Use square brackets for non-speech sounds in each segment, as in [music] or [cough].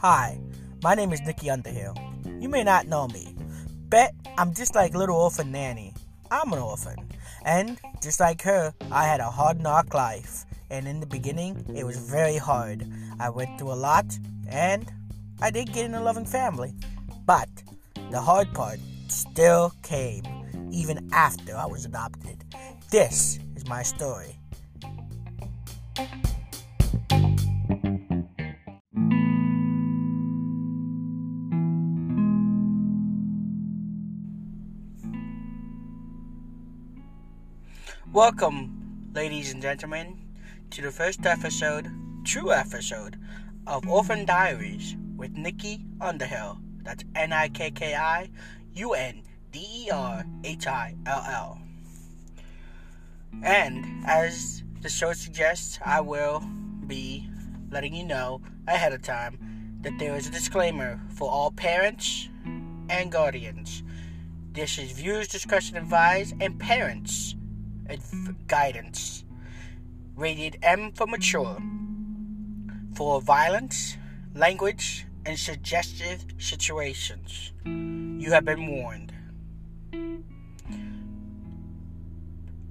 Hi, my name is Nikki Underhill. You may not know me, but I'm just like little orphan Annie. I'm an orphan, and just like her, I had a hard knock life. And in the beginning, it was very hard. I went through a lot, and I did get in a loving family. But the hard part still came, even after I was adopted. This is my story. Welcome, ladies and gentlemen, to the first episode, true episode, of Orphan Diaries with Nikki Underhill. That's N I K K I U N D E R H I L L. And as the show suggests, I will be letting you know ahead of time that there is a disclaimer for all parents and guardians. This is viewers discretion advised and parents guidance. Rated M for mature. For violence, language, and suggestive situations. You have been warned.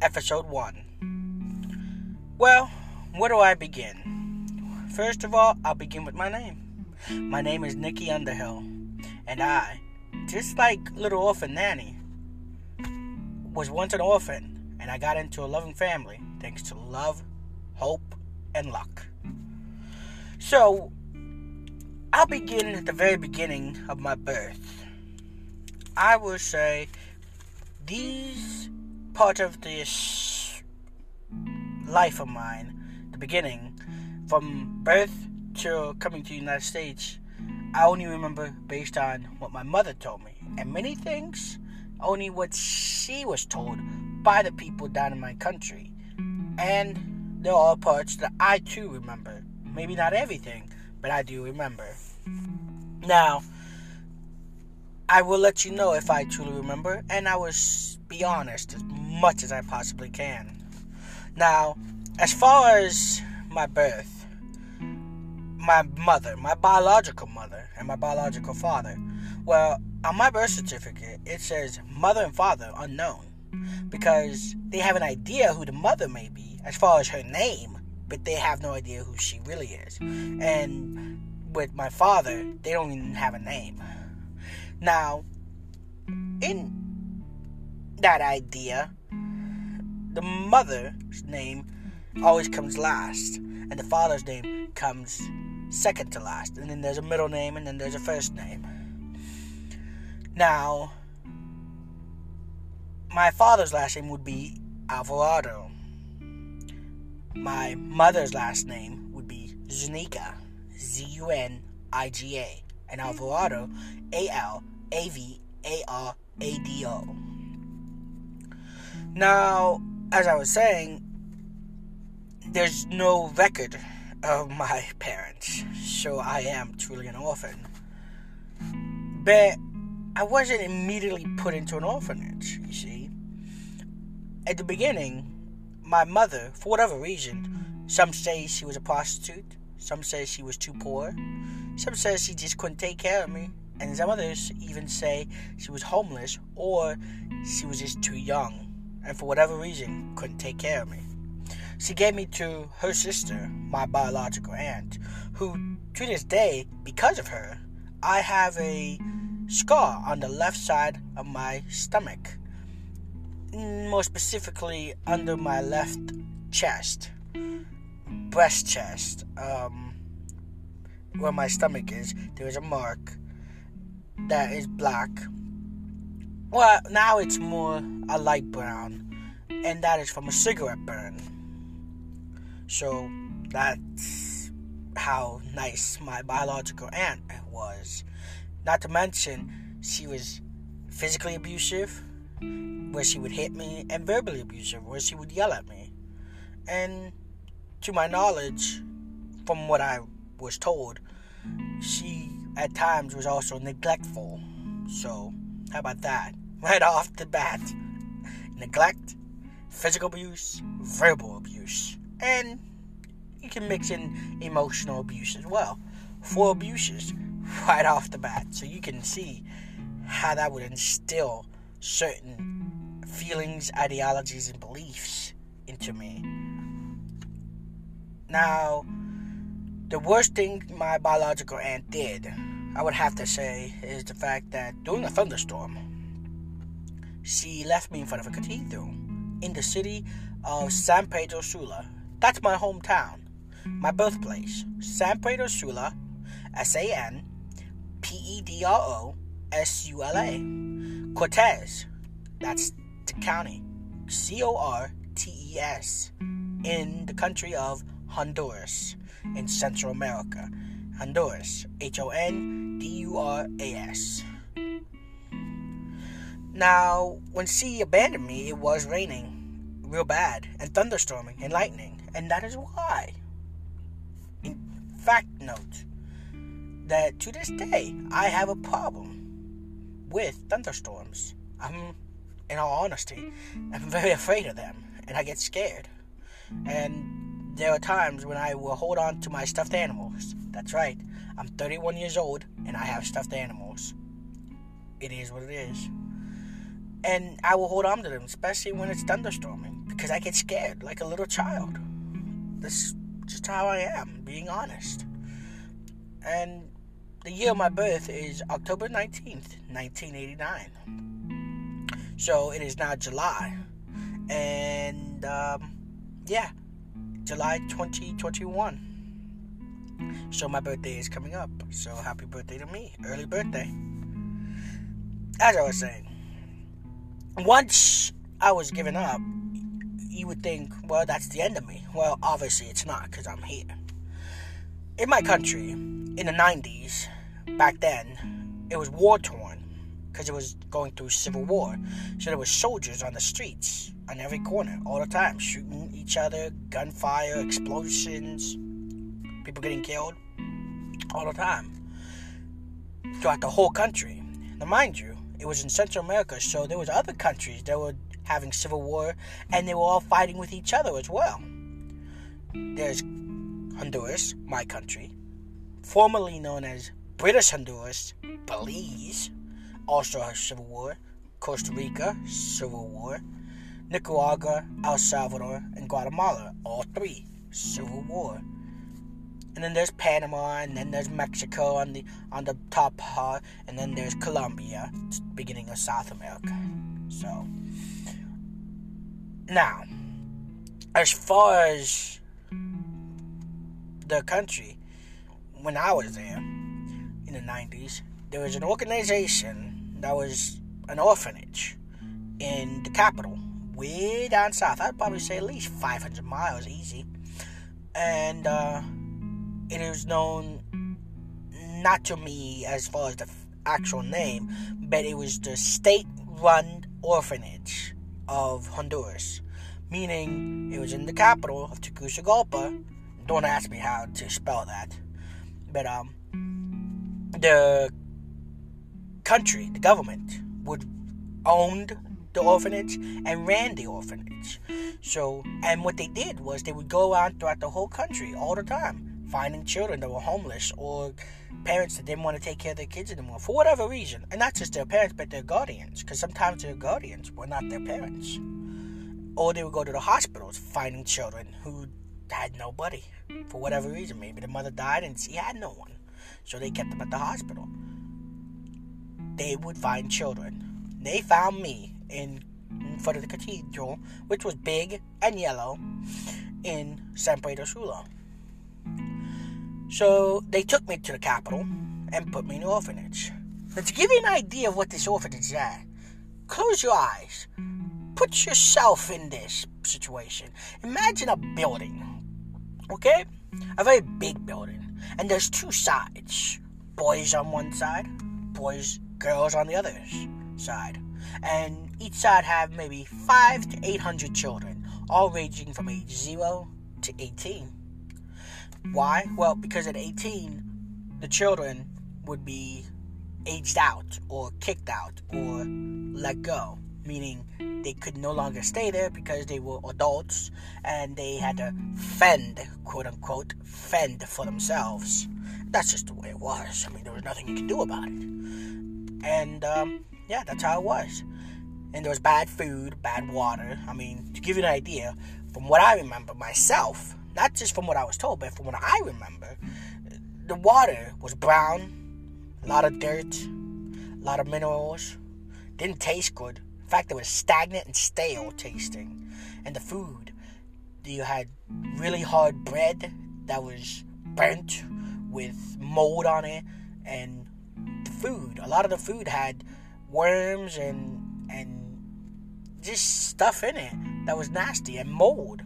Episode 1. Well, where do I begin? First of all, I'll begin with my name. My name is Nikki Underhill, and I, just like little orphan Annie, was once an orphan and I got into a loving family thanks to love, hope, and luck. So, I'll begin at the very beginning of my birth. I will say these part of this life of mine, the beginning, from birth to coming to the United States, I only remember based on what my mother told me. And many things, only what she was told by the people down in my country. And there are parts that I too remember. Maybe not everything, but I do remember. Now, I will let you know if I truly remember, and I will be honest as much as I possibly can. Now, as far as my birth, my mother, my biological mother, and my biological father, well, on my birth certificate, it says mother and father unknown because they have an idea who the mother may be as far as her name, but they have no idea who she really is. And with my father, they don't even have a name. Now, in that idea, the mother's name always comes last, and the father's name comes second to last, and then there's a middle name, and then there's a first name. Now, my father's last name would be Alvarado. My mother's last name would be Zuniga, Z U N I G A, and Alvarado, A L A V A R A D O. Now, as I was saying, there's no record of my parents, so I am truly an orphan. But I wasn't immediately put into an orphanage, you see at the beginning, my mother, for whatever reason, some say she was a prostitute, some say she was too poor, some say she just couldn't take care of me, and some others even say she was homeless or she was just too young and for whatever reason couldn't take care of me. She gave me to her sister, my biological aunt, who to this day, because of her, I have a scar on the left side of my stomach more specifically under my left chest, breast chest, um, where my stomach is, there is a mark that is black. Well, now it's more a light brown, and that is from a cigarette burn. So that's how nice my biological aunt was. Not to mention, she was physically abusive where she would hit me, and verbally abusive, where she would yell at me. And to my knowledge, from what I was told, she at times was also neglectful. So, how about that? Right off the bat. Neglect, physical abuse, verbal abuse, and you can mix in emotional abuse as well. Four abuses right off the bat, so you can see how that would instill certain feelings, ideologies, and beliefs into me. Now, the worst thing my biological aunt did, I would have to say, is the fact that during a thunderstorm, she left me in front of a cathedral in the city of San Pedro Sula. That's my hometown, my birthplace. San Pedro Sula, S A N P E D R O S U L A. Cortes, that's the county. C O R T E S. In the country of Honduras in Central America. Honduras. H O N D U R A S. Now, when she abandoned me, it was raining real bad and thunderstorming and lightning, and that is why. In fact, note that to this day I have a problem with thunderstorms. I'm, in all honesty, I'm very afraid of them, and I get scared. And there are times when I will hold on to my stuffed animals. That's right. I'm 31 years old and I have stuffed animals. It is what it is. And I will hold on to them, especially when it's thunderstorming, because I get scared like a little child. That's just how I am, being honest. And the year of my birth is October 19th, 1989. So it is now July. And, um, yeah, July 2021. So my birthday is coming up. So happy birthday to me. Early birthday. As I was saying, once I was given up, you would think, well, that's the end of me. Well, obviously it's not because I'm here. In my country, in the 90s, back then, it was war torn because it was going through civil war. So there were soldiers on the streets on every corner all the time, shooting each other, gunfire, explosions, people getting killed all the time throughout the whole country. Now, mind you, it was in Central America, so there was other countries that were having civil war, and they were all fighting with each other as well. There's Honduras, my country, formerly known as British Honduras, Belize, also has civil war. Costa Rica, civil war. Nicaragua, El Salvador, and Guatemala, all three, civil war. And then there's Panama, and then there's Mexico on the on the top part, and then there's Colombia, beginning of South America. So now, as far as the country, when I was there in the '90s, there was an organization that was an orphanage in the capital, way down south. I'd probably say at least 500 miles easy. And uh, it is known not to me as far as the actual name, but it was the state run orphanage of Honduras, meaning it was in the capital of Tegucigalpa. Don't ask me how to spell that, but um, the country, the government, would owned the orphanage and ran the orphanage. So, and what they did was they would go out throughout the whole country all the time, finding children that were homeless or parents that didn't want to take care of their kids anymore for whatever reason. And not just their parents, but their guardians, because sometimes their guardians were not their parents. Or they would go to the hospitals finding children who had nobody for whatever reason. Maybe the mother died and she had no one. So they kept them at the hospital they would find children. They found me in, in front of the cathedral, which was big and yellow, in San Pedro Sula. So they took me to the capital and put me in an orphanage. Now, to give you an idea of what this orphanage is at, close your eyes. Put yourself in this situation. Imagine a building, okay? A very big building. And there's two sides boys on one side, boys girls on the other side. And each side have maybe five to eight hundred children, all ranging from age zero to eighteen. Why? Well, because at eighteen, the children would be aged out or kicked out or let go. meaning they could no longer stay there because they were adults and they had to fend, quote unquote, fend for themselves. That's just the way it was. I mean, there was nothing you could do about it. And um, yeah, that's how it was. And there was bad food, bad water. I mean, to give you an idea, from what I remember myself, not just from what I was told, but from what I remember, the water was brown, a lot of dirt, a lot of minerals, didn't taste good. In fact, it was stagnant and stale tasting. And the food, you had really hard bread that was burnt with mold on it, and the food, a lot of the food had worms and and just stuff in it that was nasty and mold.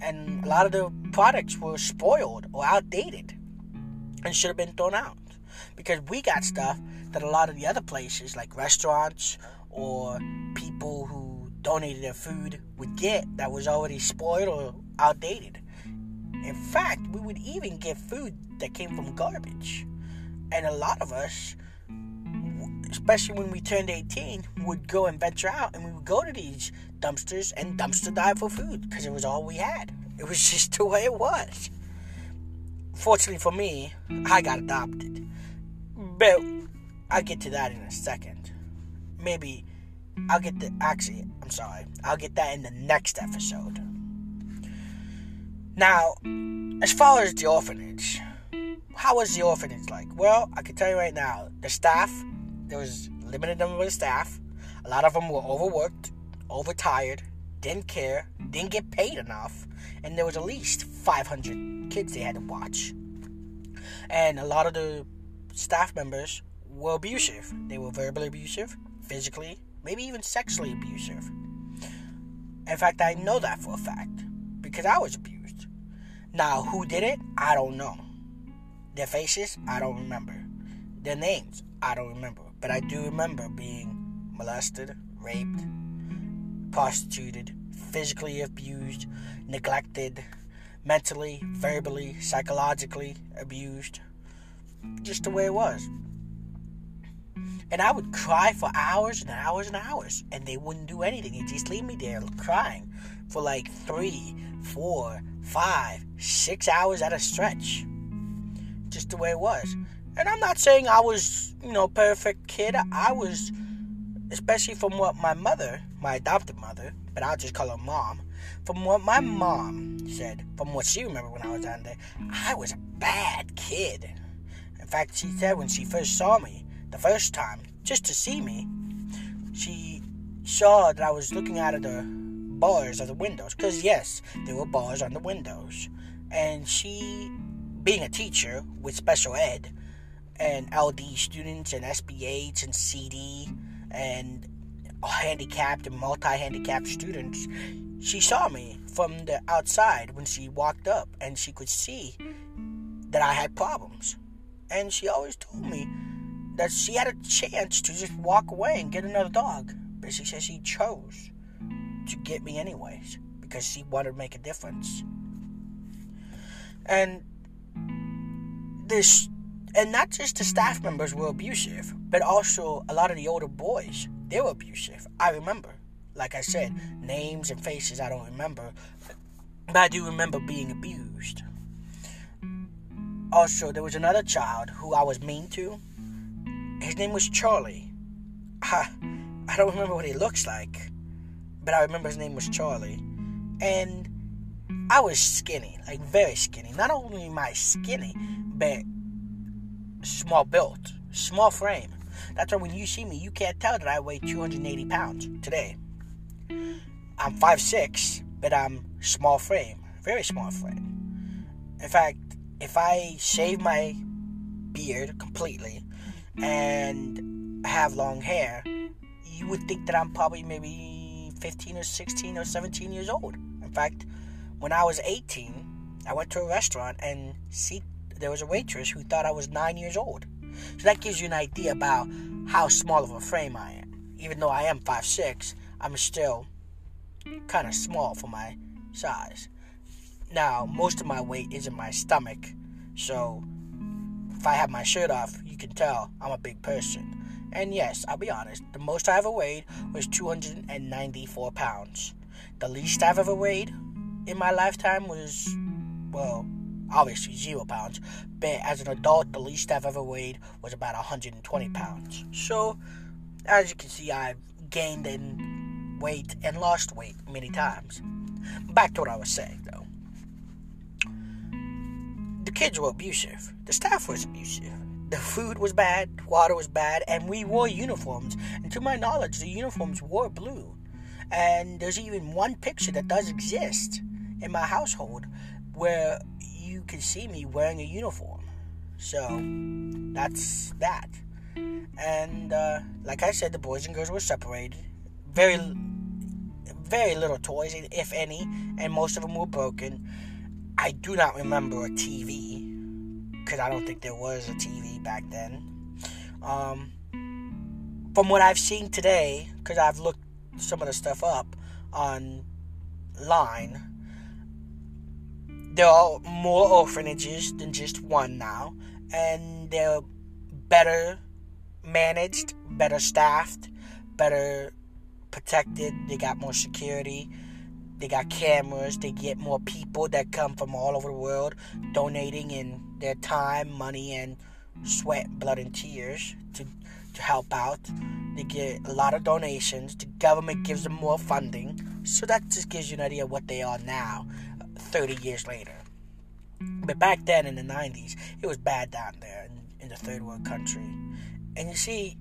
And a lot of the products were spoiled or outdated and should have been thrown out. Because we got stuff that a lot of the other places, like restaurants or people who donated their food, would get that was already spoiled or outdated. In fact, we would even get food that came from garbage. And a lot of us, especially when we turned 18, would go and venture out and we would go to these dumpsters and dumpster dive for food because it was all we had. It was [laughs] just the way it was. Fortunately for me, I got adopted. But I'll get to that in a second. Maybe I'll get the. Actually, I'm sorry. I'll get that in the next episode. Now, as far as the orphanage, how was the orphanage like? Well, I can tell you right now, the staff, there was limited number of staff. A lot of them were overworked, overtired, didn't care, didn't get paid enough, and there was at least 500 kids they had to watch. And a lot of the staff members were abusive. They were verbally abusive, physically, maybe even sexually abusive. In fact, I know that for a fact because I was abused. Now, who did it? I don't know. Their faces, I don't remember. Their names, I don't remember. But I do remember being molested, raped, prostituted, physically abused, neglected, mentally, verbally, psychologically abused. Just the way it was. And I would cry for hours and hours and hours, and they wouldn't do anything. They'd just leave me there crying for like three, four, five, six hours at a stretch. Just the way it was. And I'm not saying I was, you know, perfect kid. I was, especially from what my mother, my adopted mother, but I'll just call her mom, from what my mom said, from what she remembered when I was down there, I was a bad kid. In fact, she said when she first saw me, the first time, just to see me, she saw that I was looking out of the bars of the windows. Because, yes, there were bars on the windows. And she, being a teacher with special ed, and LD students, and SPH, and CD, and handicapped and multi handicapped students, she saw me from the outside when she walked up and she could see that I had problems. And she always told me that she had a chance to just walk away and get another dog. But she said she chose to get me anyways because she wanted to make a difference. And this and not just the staff members were abusive, but also a lot of the older boys, they were abusive. I remember. Like I said, names and faces I don't remember, but I do remember being abused. Also, there was another child who I was mean to. His name was Charlie. I, I don't remember what he looks like, but I remember his name was Charlie. And I was skinny, like very skinny. Not only am I skinny, but small built, small frame. That's why when you see me, you can't tell that I weigh 280 pounds today. I'm 5'6, but I'm small frame, very small frame. In fact, if I shave my beard completely and have long hair, you would think that I'm probably maybe 15 or 16 or 17 years old. In fact, when I was 18, I went to a restaurant and see there was a waitress who thought I was 9 years old. So that gives you an idea about how small of a frame I am. Even though I am 5'6, I'm still kind of small for my size. Now, most of my weight is in my stomach, so if I have my shirt off, you can tell I'm a big person. And yes, I'll be honest, the most I ever weighed was 294 pounds. The least I've ever weighed in my lifetime was, well, obviously zero pounds. But as an adult, the least I've ever weighed was about 120 pounds. So, as you can see, I've gained in weight and lost weight many times. Back to what I was saying, though. The kids were abusive. The staff was abusive. The food was bad, water was bad, and we wore uniforms. And to my knowledge, the uniforms were blue. And there's even one picture that does exist in my household where can see me wearing a uniform. So that's that. And uh, like I said, the boys and girls were separated. Very, very little toys, if any, and most of them were broken. I do not remember a TV because I don't think there was a TV back then. Um, from what I've seen today, because I've looked some of the stuff up online, there are more orphanages than just one now, and they're better managed, better staffed, better protected. They got more security. They got cameras. They get more people that come from all over the world donating in their time, money, and sweat, blood, and tears to, to help out. They get a lot of donations. The government gives them more funding. So that just gives you an idea of what they are now. 30 years later. But back then in the 90s, it was bad down there in, in the third world country. And you see,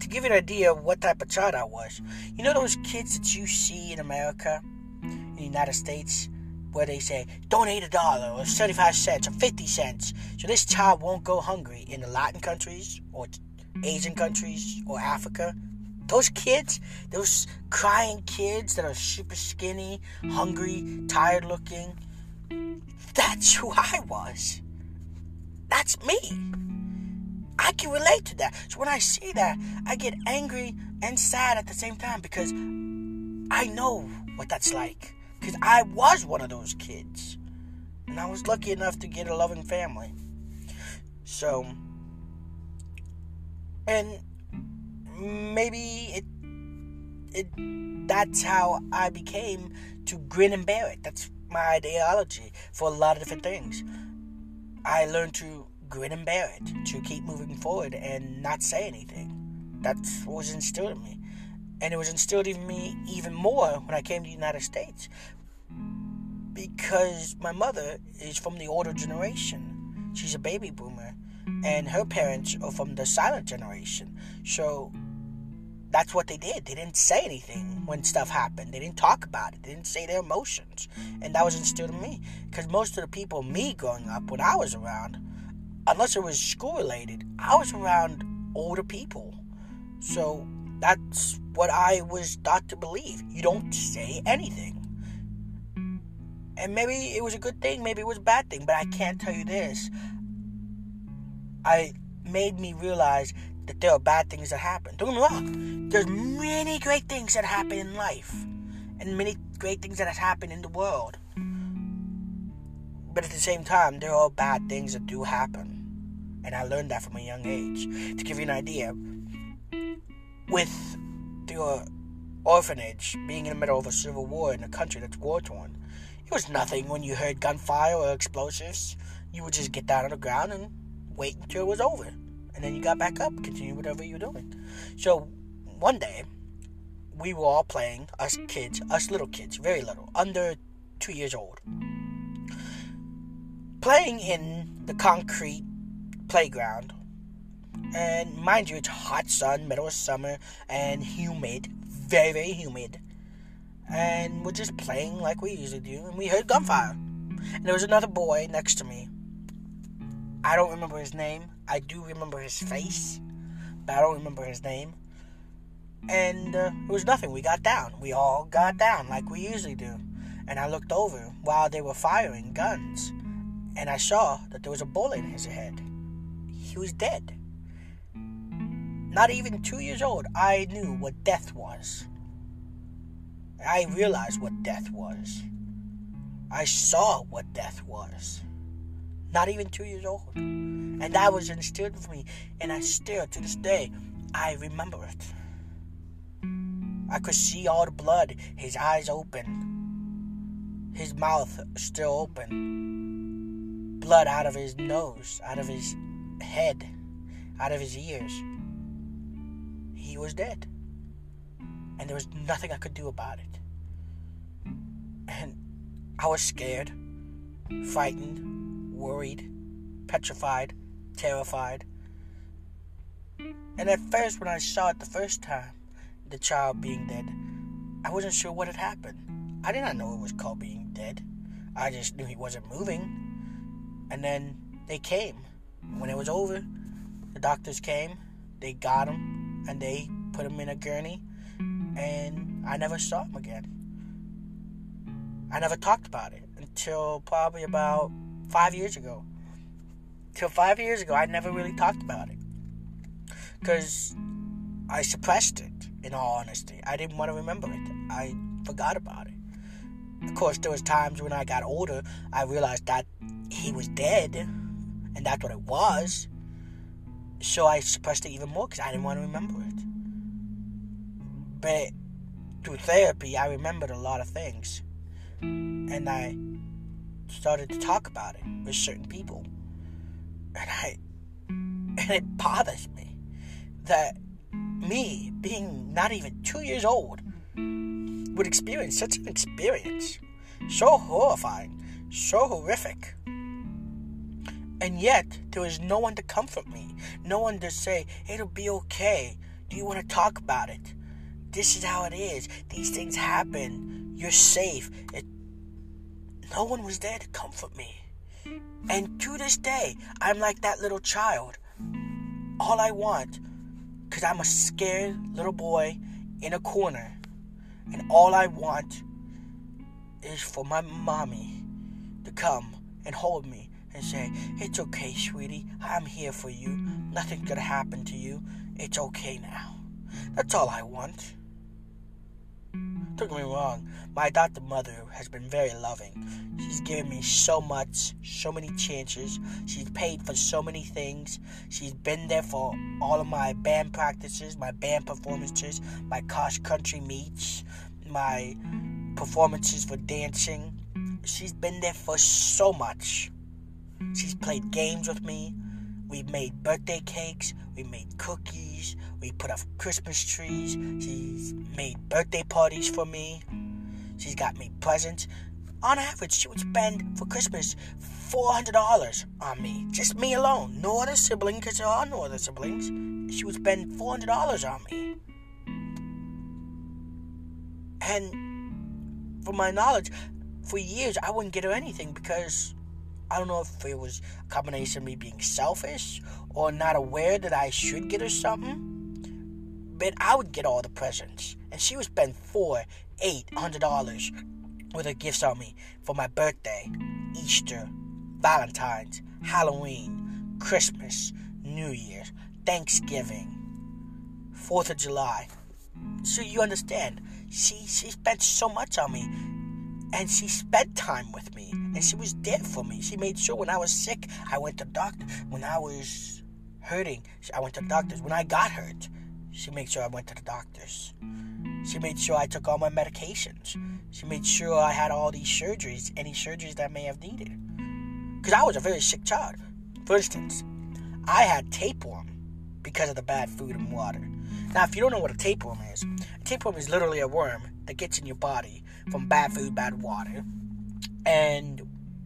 to give you an idea of what type of child I was, you know those kids that you see in America, in the United States, where they say, donate a dollar or 75 cents or 50 cents so this child won't go hungry in the Latin countries or Asian countries or Africa? Those kids, those crying kids that are super skinny, hungry, tired looking, that's who [laughs] I was. That's me. I can relate to that. So when I see that, I get angry and sad at the same time because I know what that's like. Because I was one of those kids. And I was lucky enough to get a loving family. So, and maybe it it that's how I became to grin and bear it. That's my ideology for a lot of different things. I learned to grin and bear it, to keep moving forward and not say anything. That was instilled in me. And it was instilled in me even more when I came to the United States. Because my mother is from the older generation. She's a baby boomer. And her parents are from the silent generation. So that's what they did. They didn't say anything when stuff happened. They didn't talk about it. They didn't say their emotions. And that was instilled in me. Because most of the people, me growing up, when I was around, unless it was school related, I was around older people. So that's what I was taught to believe. You don't say anything. And maybe it was a good thing, maybe it was a bad thing, but I can't tell you this. I made me realize that there are bad things that happen. Don't get me wrong. There's many great things that happen in life, and many great things that have happened in the world. But at the same time, there are bad things that do happen, and I learned that from a young age. To give you an idea, with the orphanage being in the middle of a civil war in a country that's war torn, it was nothing when you heard gunfire or explosives. You would just get down on the ground and wait until it was over and then you got back up, continue whatever you're doing. So one day, we were all playing, us kids, us little kids, very little, under two years old, playing in the concrete playground. And mind you, it's hot sun, middle of summer, and humid, very, very humid. And we're just playing like we usually do, and we heard gunfire. And there was another boy next to me. I don't remember his name. I do remember his face, but I don't remember his name. And uh, it was nothing. We got down. We all got down like we usually do. And I looked over while they were firing guns, and I saw that there was a bullet in his head. He was dead. Not even two years old, I knew what death was. I realized what death was. I saw what death was. Not even two years old. And that was instilled in me, and I still, to this day, I remember it. I could see all the blood, his eyes open, his mouth still open, blood out of his nose, out of his head, out of his ears. He was dead. And there was nothing I could do about it. And I was scared, frightened, worried, petrified, terrified. And at first, when I saw it the first time, the child being dead, I wasn't sure what had happened. I did not know it was called being dead. I just knew he wasn't moving. And then they came. When it was over, the doctors came, they got him, and they put him in a gurney, and I never saw him again. I never talked about it until probably about five years ago. Till five years ago, I never really talked about it. Because I suppressed it in all honesty. I didn't want to remember it. I forgot about it. Of course, there was times when I got older, I realized that he was dead, and that's what it was. So I suppressed it even more because I didn't want to remember it. But through therapy, I remembered a lot of things, and I started to talk about it with certain people, and I, and it bothers me that me, being not even two years old, would experience such an experience. So horrifying, so horrific. And yet, there was no one to comfort me, no one to say, it'll be okay. Do you want to talk about it? This is how it is. These things happen. You're safe. It... No one was there to comfort me. And to this day, I'm like that little child. All I want because I'm a scared little boy in a corner. And all I want is for my mommy to come and hold me and say, It's okay, sweetie. I'm here for you. Nothing's gonna happen to you. It's okay now. That's all I want. Don't get me wrong, my adopted mother has been very loving. She's given me so much, so many chances. She's paid for so many things. She's been there for all of my band practices, my band performances, my cross country meets, my performances for dancing. She's been there for so much. She's played games with me. We made birthday cakes. We made cookies. We put up Christmas trees. She's made birthday parties for me. She's got me presents. On average, she would spend for Christmas $400 on me. Just me alone. No other sibling, because there are no other siblings. She would spend $400 on me. And from my knowledge, for years, I wouldn't get her anything because I don't know if it was a combination of me being selfish or not aware that I should get her something but I would get all the presents. And she would spend four, eight hundred dollars with her gifts on me for my birthday, Easter, Valentine's, Halloween, Christmas, New Year's, Thanksgiving, Fourth of July. So you understand, she she spent so much on me. And she spent time with me. And she was there for me. She made sure when I was sick, I went to doctor. When I was hurting, I went to doctors. When I got hurt, she made sure I went to the doctors. She made sure I took all my medications. She made sure I had all these surgeries, any surgeries that I may have needed. Because I was a very sick child. For instance, I had tapeworm because of the bad food and water. Now, if you don't know what a tapeworm is, a tapeworm is literally a worm that gets in your body from bad food, bad water. And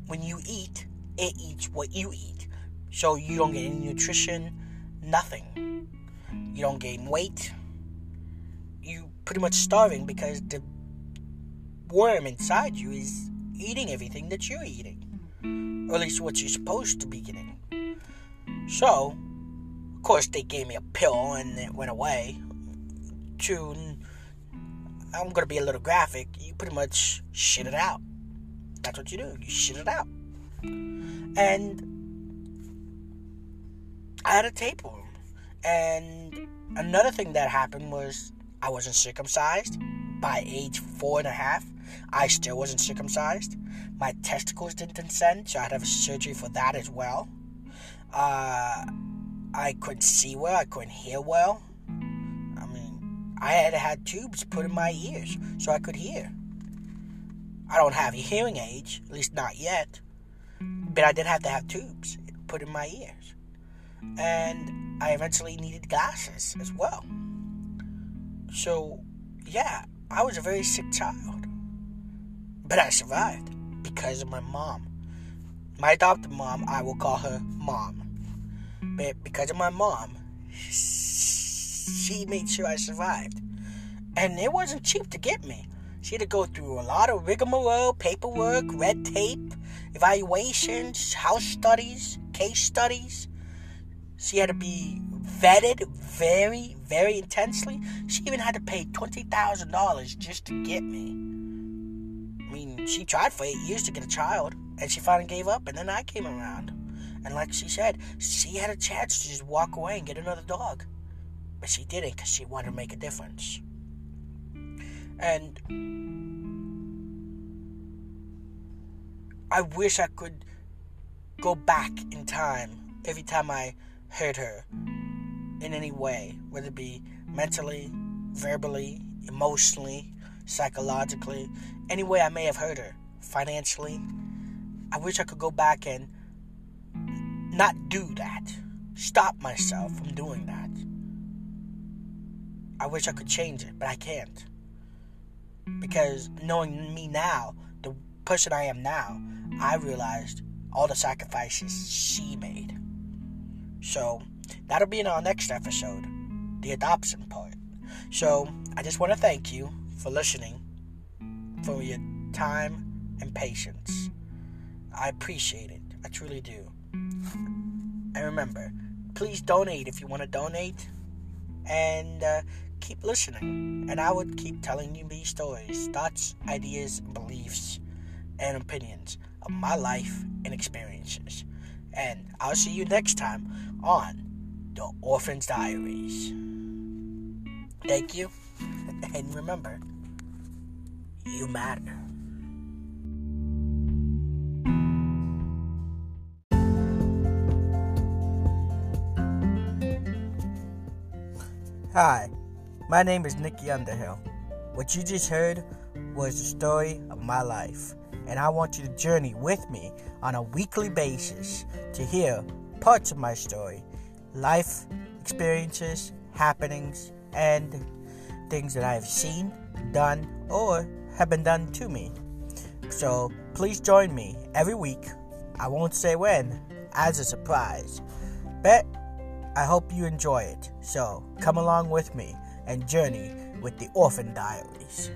when you eat, it eats what you eat. So you don't get any nutrition, nothing. You don't gain weight. You pretty much starving because the worm inside you is eating everything that you're eating. Or at least what you're supposed to be getting. So, of course, they gave me a pill and it went away. To, I'm gonna be a little graphic. You pretty much shit it out. That's what you do. You shit it out. And I had a tapeworm. And another thing that happened was I wasn't circumcised by age four and a half. I still wasn't circumcised. My testicles didn't descend, so I had to have surgery for that as well. Uh, I couldn't see well. I couldn't hear well. I mean, I had had tubes put in my ears so I could hear. I don't have a hearing aid, at least not yet. But I did have to have tubes put in my ears. And I eventually needed glasses as well. So, yeah, I was a very sick child. But I survived because of my mom. My adopted mom, I will call her mom. But because of my mom, she made sure I survived. And it wasn't cheap to get me. She had to go through a lot of rigmarole, paperwork, red tape, evaluations, house studies, case studies. She had to be vetted very, very intensely. She even had to pay $20,000 just to get me. I mean, she tried for eight years to get a child, and she finally gave up, and then I came around. And like she said, she had a chance to just walk away and get another dog. But she didn't because she wanted to make a difference. And I wish I could go back in time every time I hurt her in any way, whether it be mentally, verbally, emotionally, psychologically, any way I may have hurt her, financially. I wish I could go back and not do that. Stop myself from doing that. I wish I could change it, but I can't. Because knowing me now, the person I am now, I realized all the sacrifices she made. So, that'll be in our next episode, the adoption part. So, I just want to thank you for listening, for your time and patience. I appreciate it. I truly do. And remember, please donate if you want to donate. And uh, keep listening. And I would keep telling you these stories, thoughts, ideas, beliefs, and opinions of my life and experiences. And I'll see you next time on The Orphan's Diaries. Thank you. [laughs] And remember, you matter. Hi, my name is Nikki Underhill. What you just heard was the story of my life, and I want you to journey with me on a weekly basis to hear parts of my story, life experiences, happenings, and things that I have seen, done, or have been done to me. So please join me every week. I won't say when, as a surprise. But I hope you enjoy it. So come along with me and journey with the Orphan Diaries.